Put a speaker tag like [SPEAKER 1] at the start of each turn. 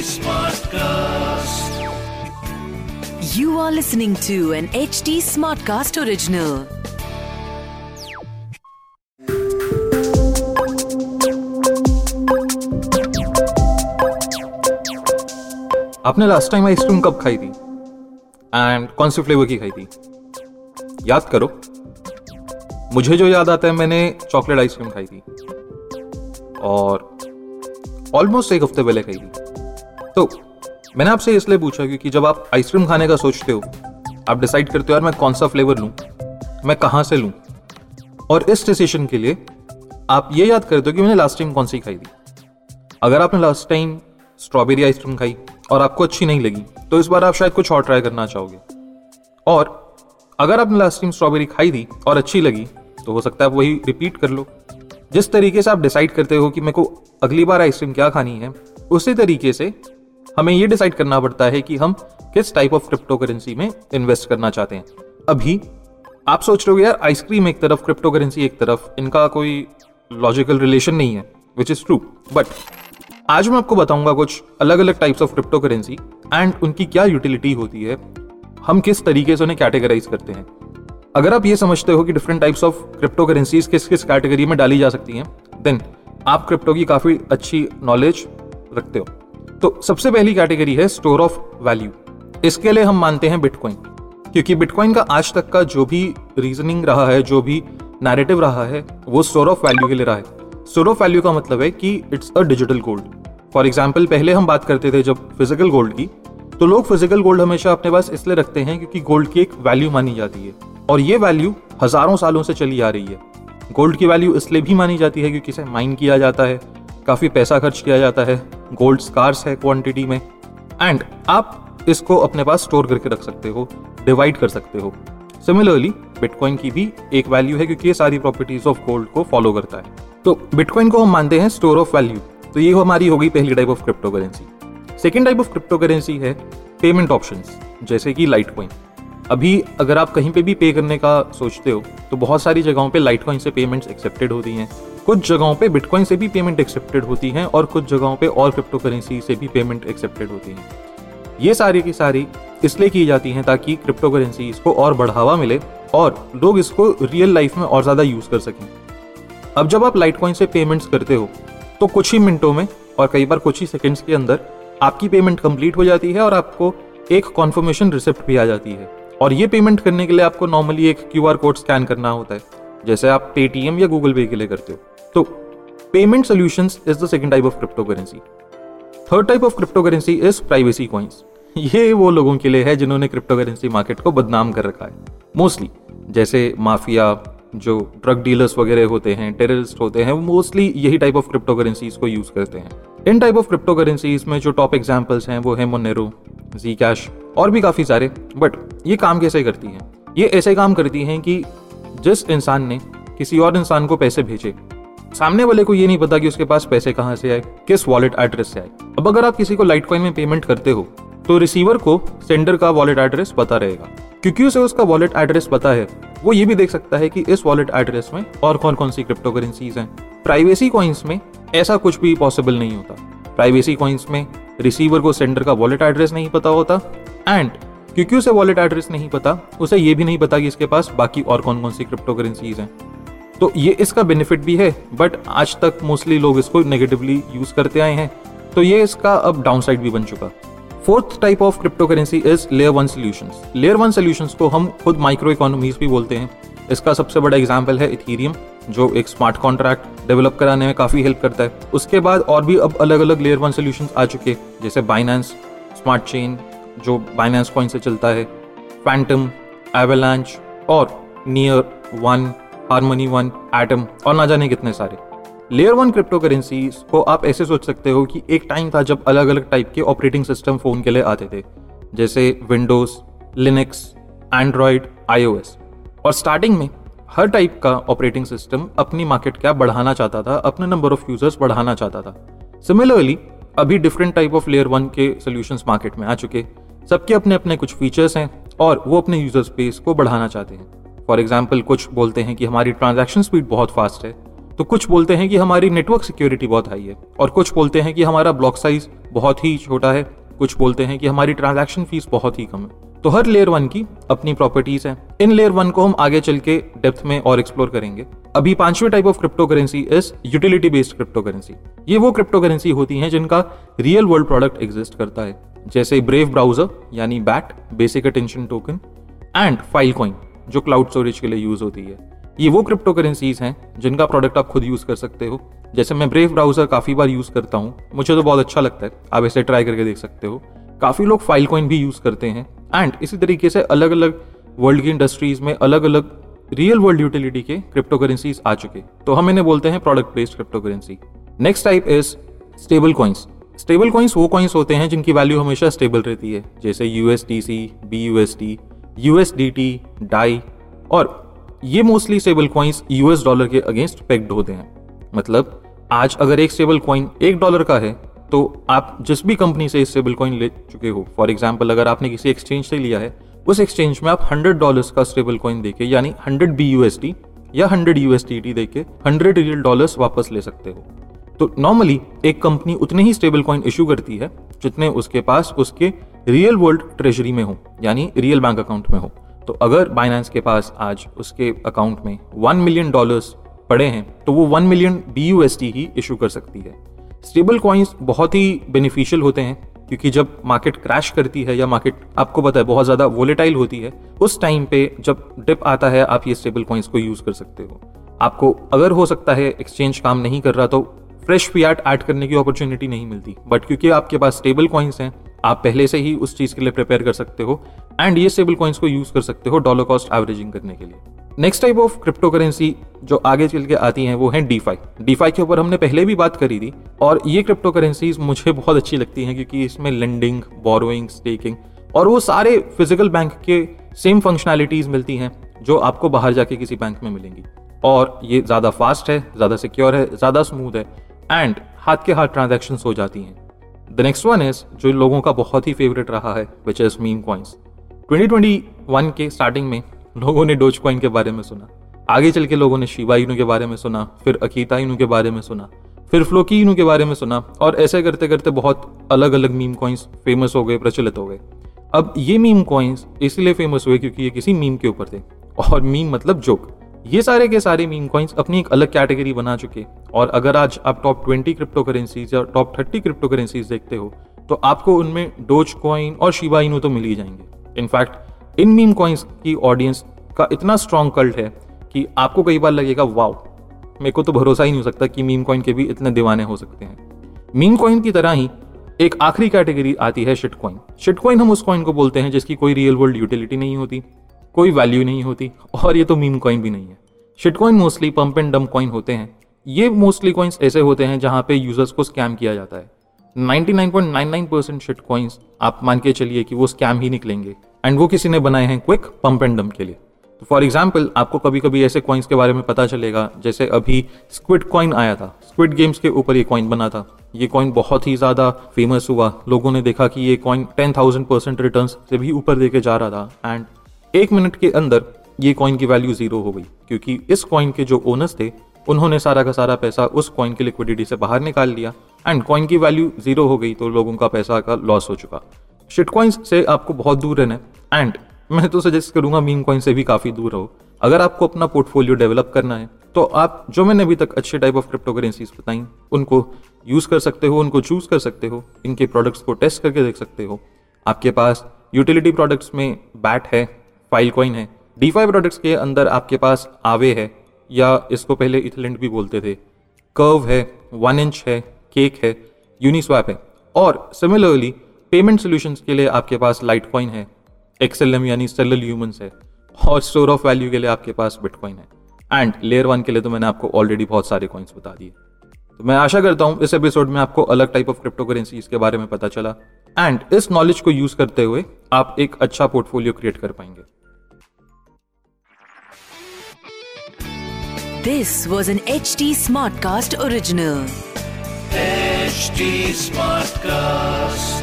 [SPEAKER 1] Smartcast.
[SPEAKER 2] You are listening to an HD Smartcast original.
[SPEAKER 3] आपने last time ice cream कब खाई थी एंड कौन सी फ्लेवर की खाई थी याद करो मुझे जो याद आता है, मैंने चॉकलेट आइसक्रीम खाई थी और ऑलमोस्ट एक हफ़्ते पहले थी। तो मैंने आपसे इसलिए पूछा क्योंकि जब आप आइसक्रीम खाने का सोचते हो, आप डिसाइड करते हो, यार, मैं कौन सा फ्लेवर लूँ? मैं कहाँ से लूँ? और इस डिसीज़न के लिए आप ये याद करते हो कि मैंने लास्ट टाइम कौन सी खाई थी। अगर आपने लास्ट टाइम स्ट्रॉबेरी आइसक्रीम खाई और आपको अच्छी नहीं लगी तो इस बार आप शायद कुछ और ट्राई करना चाहोगे। और अगर आपने लास्ट टाइम स्ट्रॉबेरी खाई थी और अच्छी लगी तो हो सकता है आप वही रिपीट कर लो। जिस तरीके से आप डिसाइड करते हो कि मेरे को अगली बार आइसक्रीम क्या खानी है, उसी तरीके से हमें ये डिसाइड करना पड़ता है कि हम किस टाइप ऑफ़ क्रिप्टो करेंसी में इन्वेस्ट करना चाहते हैं। अभी आप सोच रहे हो यार आइसक्रीम एक तरफ़ क्रिप्टो करेंसी एक तरफ़, इनका कोई लॉजिकल रिलेशन नहीं है विच इज़ ट्रू बट आज मैं आपको बताऊँगा कुछ अलग अलग types of crypto currency and उनकी क्या यूटिलिटी होती है, हम किस तरीके से उन्हें कैटेगराइज करते हैं। अगर आप ये समझते हो कि different types of crypto currencies किस किस कैटेगरी में डाली जा सकती हैं देन आप क्रिप्टो की काफ़ी अच्छी नॉलेज रखते हो। तो सबसे पहली कैटेगरी है स्टोर ऑफ़ वैल्यू इसके लिए हम मानते हैं बिटकॉइन क्योंकि बिटकॉइन का आज तक का जो भी रीजनिंग रहा है, जो भी नैरेटिव रहा है, वो स्टोर ऑफ़ वैल्यू के लिए रहा है। स्टोर ऑफ़ वैल्यू का मतलब है कि it's a digital gold for example पहले हम बात करते थे जब फ़िज़िकल गोल्ड की तो लोग फ़िज़िकल गोल्ड हमेशा अपने पास इसलिए रखते हैं क्योंकि गोल्ड की एक वैल्यू मानी जाती है। और ये वैल्यू हज़ारों सालों से चली आ रही है। गोल्ड की वैल्यू इसलिए भी मानी जाती है क्योंकि इसे माइन किया जाता है, काफ़ी पैसा खर्च किया जाता है गोल्ड स्कार्स है क्वांटिटी में। एंड आप इसको अपने पास स्टोर करके रख सकते हो डिवाइड कर सकते हो। सिमिलरली बिटकॉइन की भी एक वैल्यू है क्योंकि ये सारी प्रॉपर्टीज़ ऑफ़ गोल्ड को फॉलो करता है। तो बिटकॉइन को हम मानते हैं स्टोर ऑफ़ वैल्यू तो ये हमारी होगी पहली type of crypto currency second type of crypto currency है पेमेंट ऑप्शन जैसे कि लाइट कॉइन अभी अगर आप कहीं पे भी पे करने का सोचते हो तो बहुत सारी जगहों पे लाइट कॉइन से पेमेंट्स एक्सेप्टेड होती हैं। कुछ जगहों पे बिटकॉइन से भी पेमेंट एक्सेप्टेड होती हैं और कुछ जगहों पे और क्रिप्टो करेंसी से भी पेमेंट एक्सेप्टेड होती हैं। ये सारी की सारी इसलिए की जाती हैं ताकि क्रिप्टो करेंसी इसको और बढ़ावा मिले और लोग इसको रियल लाइफ में और ज़्यादा यूज़ कर सकें। अब जब आप लाइट कॉइन से पेमेंट्स करते हो तो कुछ ही मिनटों में और कई बार कुछ ही सेकेंड्स के अंदर आपकी पेमेंट कंप्लीट हो जाती है और आपको एक कॉन्फर्मेशन रिसिप्ट भी आ जाती है। और ये पेमेंट करने के लिए आपको नॉर्मली एक क्यूआर कोड स्कैन करना होता है। जैसे आप पेटीएम या गूगल पे के लिए करते हो। तो payment solution is the second type of crypto currency third type of crypto currency is privacy coins ये वो लोगों के लिए है जिन्होंने क्रिप्टो करेंसी मार्केट को बदनाम कर रखा है। मोस्टली जैसे माफिया, जो ड्रग डीलर्स वगैरह होते हैं टेररिस्ट होते हैं, वो मोस्टली यही टाइप ऑफ़ क्रिप्टो करेंसीज को यूज़ करते हैं। इन टाइप ऑफ़ क्रिप्टो करेंसीज में जो टॉप एग्जाम्पल्स हैं, वो है मोनेरो जी कैश और भी काफ़ी सारे बट ये काम कैसे करती हैं? ये ऐसे काम करती हैं कि जिस इंसान ने किसी और इंसान को पैसे भेजे, सामने वाले को ये नहीं पता कि उसके पास पैसे कहाँ से आए, किस वॉलेट एड्रेस से आए। अब अगर आप किसी को लाइट कॉइन में पेमेंट करते हो तो रिसीवर को सेंडर का वॉलेट एड्रेस पता रहेगा, क्योंकि उसे उसका वॉलेट एड्रेस पता है। वो ये भी देख सकता है कि इस वॉलेट एड्रेस में और कौन कौन सी क्रिप्टो करेंसीज हैं। प्राइवेसी कॉइन्स में ऐसा कुछ भी पॉसिबल नहीं होता। प्राइवेसी कॉइन्स में रिसीवर को सेंडर का वॉलेट एड्रेस नहीं पता होता एंड क्योंकि उसे वॉलेट एड्रेस नहीं पता, उसे ये भी नहीं पता कि इसके पास बाकी और कौन कौन सी क्रिप्टो करेंसीज हैं। तो ये इसका बेनिफिट भी है बट आज तक मोस्टली लोग इसको नेगेटिवली यूज़ करते आए हैं। तो ये इसका अब डाउन साइड भी बन चुका। Fourth type of crypto currency is layer one solution layer one solution को हम खुद माइक्रो इकोनॉमीज भी बोलते हैं। इसका सबसे बड़ा एग्ज़ाम्पल है इथीरियम जो एक स्मार्ट कॉन्ट्रैक्ट डेवलप कराने में काफ़ी हेल्प करता है। उसके बाद और भी अब अलग अलग लेयर वन सोल्यूशन आ चुके हैं, जैसे बाइनेंस स्मार्ट चेन जो बाइनेंस कॉइन से चलता है फैंटम एवेलांच और Near one Harmony one Atom और ना जाने कितने सारे। लेयर वन क्रिप्टो करेंसी को आप ऐसे सोच सकते हो कि एक टाइम था जब अलग अलग टाइप के ऑपरेटिंग सिस्टम फ़ोन के लिए आते थे, जैसे विंडोज़ लिनक्स एंड्रॉयड आईओएस और स्टार्टिंग में हर टाइप का ऑपरेटिंग सिस्टम अपनी मार्केट कैप बढ़ाना चाहता था, अपने नंबर ऑफ़ यूज़र्स बढ़ाना चाहता था। सिमिलरली अभी different type of layer one के सोल्यूशंस मार्केट में आ चुके। सबके अपने अपने कुछ फीचर्स हैं और वो अपने यूज़र स्पेस को बढ़ाना चाहते हैं। फॉर एग्ज़ाम्पल कुछ बोलते हैं कि हमारी ट्रांजेक्शन स्पीड बहुत फास्ट है। तो कुछ बोलते हैं कि हमारी नेटवर्क सिक्योरिटी बहुत हाई है। और कुछ बोलते हैं कि हमारा ब्लॉक साइज़ बहुत ही छोटा है। कुछ बोलते हैं कि हमारी ट्रांजैक्शन फ़ीस बहुत ही कम है। तो हर लेयर वन की अपनी प्रॉपर्टीज़ हैं। इन लेयर वन को हम आगे चल के डेप्थ में और एक्सप्लोर करेंगे। अभी पाँचवें type of crypto currency is utility based crypto currency ये वो क्रिप्टो करेंसी होती हैं जिनका रियल वर्ल्ड प्रोडक्ट एग्जिस्ट करता है। जैसे ब्रेव ब्राउज़र यानी BAT basic attention token and Filecoin जो क्लाउड स्टोरेज के लिए यूज़ होती है। ये वो क्रिप्टो करेंसीज हैं जिनका प्रोडक्ट आप खुद यूज़ कर सकते हो। जैसे मैं ब्रेव ब्राउज़र काफ़ी बार यूज़ करता हूँ। मुझे तो बहुत अच्छा लगता है। आप इसे ट्राई करके देख सकते हो। काफ़ी लोग फ़ाइल कॉइन भी यूज़ करते हैं। एंड इसी तरीके से अलग अलग वर्ल्ड की इंडस्ट्रीज़ में अलग अलग रियल वर्ल्ड यूटिलिटी के क्रिप्टो करेंसीज आ चुके। तो हम इन्हें बोलते हैं product based crypto currency next type is stable coins stable coins वो कॉइन्स होते हैं जिनकी वैल्यू हमेशा स्टेबल रहती है। जैसे USDC B USD T Dai और ये mostly stable coins US dollar के अगेंस्ट पेक्ड होते हैं। मतलब आज अगर एक स्टेबल कॉइन एक डॉलर का है तो आप जिस भी कंपनी से स्टेबल कॉइन ले चुके हो फॉर एग्ज़ाम्पल अगर आपने किसी एक्सचेंज से लिया है, उस एक्सचेंज में आप हंड्रेड डॉलर्स का स्टेबल कॉइन देके, यानी हंड्रेड बी यूएसडी या हंड्रेड यूएसडी देके हंड्रेड रियल डॉलर्स वापस ले सकते हो। तो नॉर्मली एक कंपनी उतने ही स्टेबल कॉइन इशू करती है, जितने उसके पास उसके रियल वर्ल्ड ट्रेजरी में हो, यानी रियल बैंक अकाउंट में हो। तो अगर बाइनेंस के पास आज उसके अकाउंट में वन मिलियन डॉलर्स पड़े हैं तो वो वन मिलियन बी ही इशू कर सकती है। स्टेबल कॉइन्स बहुत ही बेनिफिशियल होते हैं, क्योंकि जब मार्केट क्रैश करती है या मार्केट आपको पता है, बहुत ज़्यादा वोलेटाइल होती है, उस टाइम पे जब डिप आता है, आप ये स्टेबल कॉइन्स को यूज़ कर सकते हो। आपको अगर हो सकता है एक्सचेंज काम नहीं कर रहा तो फ्रेश फियाट ऐड करने की अपॉर्चुनिटी नहीं मिलती। बट क्योंकि आपके पास स्टेबल कॉइन्स हैं, आप पहले से ही उस चीज़ के लिए प्रिपेयर कर सकते हो एंड ये स्टेबल कॉइन्स को यूज़ कर सकते हो डॉलर कॉस्ट एवरेजिंग करने के लिए। Next type of crypto currency जो आगे चल के आती हैं, वो है डीफाई डीफाई के ऊपर हमने पहले भी बात करी थी और ये क्रिप्टो करेंसीज मुझे बहुत अच्छी लगती हैं क्योंकि इसमें लेंडिंग बोरोइंग स्टेकिंग और वो सारे फ़िज़िकल बैंक के सेम फंक्शनैलिटीज मिलती हैं जो आपको बाहर जाके किसी बैंक में मिलेंगी। और ये ज़्यादा फास्ट है, ज़्यादा सिक्योर है, ज़्यादा स्मूथ है एंड हाथ के हाथ ट्रांजेक्शन हो जाती हैं। द नेक्स्ट वन इज़ जो लोगों का बहुत ही फेवरेट रहा है विच इज़ मीम कॉइन्स 2021 के स्टार्टिंग में लोगों ने डोज कॉइन के बारे में सुना। आगे चल के लोगों ने शिवा इनू के बारे में सुना, फिर अकीता इनू के बारे में सुना, फिर फ्लोकी इनू के बारे में सुना और ऐसे करते करते बहुत अलग अलग मीम कॉइन्स फ़ेमस हो गए, प्रचलित हो गए। अब ये मीम कॉइन्स इसलिए फ़ेमस हुए क्योंकि ये किसी मीम के ऊपर थे। और मीम मतलब जोक ये सारे के सारे मीम कॉइन्स अपनी एक अलग कैटेगरी बना चुके। और अगर आज आप टॉप ट्वेंटी क्रिप्टो करेंसीज या टॉप थर्टी क्रिप्टो करेंसीज देखते हो तो आपको उनमें डोज कॉइन और शिवा इनू तो मिल ही जाएँगे। इनफैक्ट इन मीम कॉइन्स की ऑडियंस का इतना स्ट्रॉन्ग कल्ट है कि आपको कई बार लगेगा, वाओ, मेरे को तो भरोसा ही नहीं हो सकता कि मीम कॉइन के भी इतने दीवाने हो सकते हैं. मीम कॉइन की तरह ही एक आखिरी कैटेगरी आती है शिट कॉइन शिट कॉइन हम उस कॉइन को बोलते हैं जिसकी कोई रियल वर्ल्ड यूटिलिटी नहीं होती, कोई वैल्यू नहीं होती, और ये तो मीम कॉइन भी नहीं है. Shit coin mostly pump and dump coin होते हैं. ये मोस्टली कॉइन्स ऐसे होते हैं जहाँ पे यूज़र्स को स्कैम किया जाता है. 99.99 परसेंट शिट कॉइन्स आप मान के चलिए कि वो स्कैम ही निकलेंगे. एंड वो किसी ने बनाए हैं क्विक पंप एंड डम के लिए। तो फॉर एग्ज़ाम्पल आपको कभी कभी ऐसे कॉइन्स के बारे में पता चलेगा, जैसे अभी स्क्विड कॉइन आया था। स्क्विड गेम्स के ऊपर ये कॉइन बना था। ये कॉइन बहुत ही ज़्यादा फ़ेमस हुआ। लोगों ने देखा कि ये coin ten thousand percent return से भी ऊपर देके जा रहा था। एंड एक मिनट के अंदर ये कॉइन की वैल्यू ज़ीरो हो गई। क्योंकि इस कॉइन के जो ओनर्स थे, उन्होंने सारा का सारा पैसा उस कॉइन की लिक्विडिटी से बाहर निकाल लिया। एंड कॉइन की वैल्यू ज़ीरो हो गई तो लोगों का पैसा का लॉस हो चुका। शिट कॉइन्स से आपको बहुत दूर रहना है। एंड मैं तो सजेस्ट करूँगा मीम कॉइन से भी काफ़ी दूर रहो। अगर आपको अपना पोर्टफोलियो डेवलप करना है तो आप जो मैंने अभी तक अच्छे टाइप ऑफ़ क्रिप्टो करेंसीज बताई, उनको यूज़ कर सकते हो, उनको चूज़ कर सकते हो, इनके प्रोडक्ट्स को टेस्ट करके देख सकते हो। आपके पास यूटिलिटी प्रोडक्ट्स में बैट है फ़ाइल कॉइन है। डीफाई प्रोडक्ट्स के अंदर आपके पास आवे है, या इसको पहले इथलेंट भी बोलते थे। कर्व है वन इंच है केक है यूनिस्वैप है। और सिमिलरली पेमेंट सोल्यूशंस के लिए आपके पास लाइट कॉइन है एक्सएलएम यानी सेलल ह्यूमंस है और स्टोर ऑफ़ वैल्यू के लिए आपके पास बिटकॉइन है एंड लेयर वन के लिए तो मैंने आपको ऑलरेडी बहुत सारे कॉइन्स बता दिए तो मैं आशा करता हूँ इस एपिसोड में आपको अलग टाइप ऑफ़ क्रिप्टो करेंसी के बारे में पता चला एंड इस नॉलेज को यूज़ करते हुए आप एक अच्छा पोर्टफोलियो क्रिएट कर पाएँगे this
[SPEAKER 2] This was an HT Smartcast original.
[SPEAKER 1] HT Smartcast.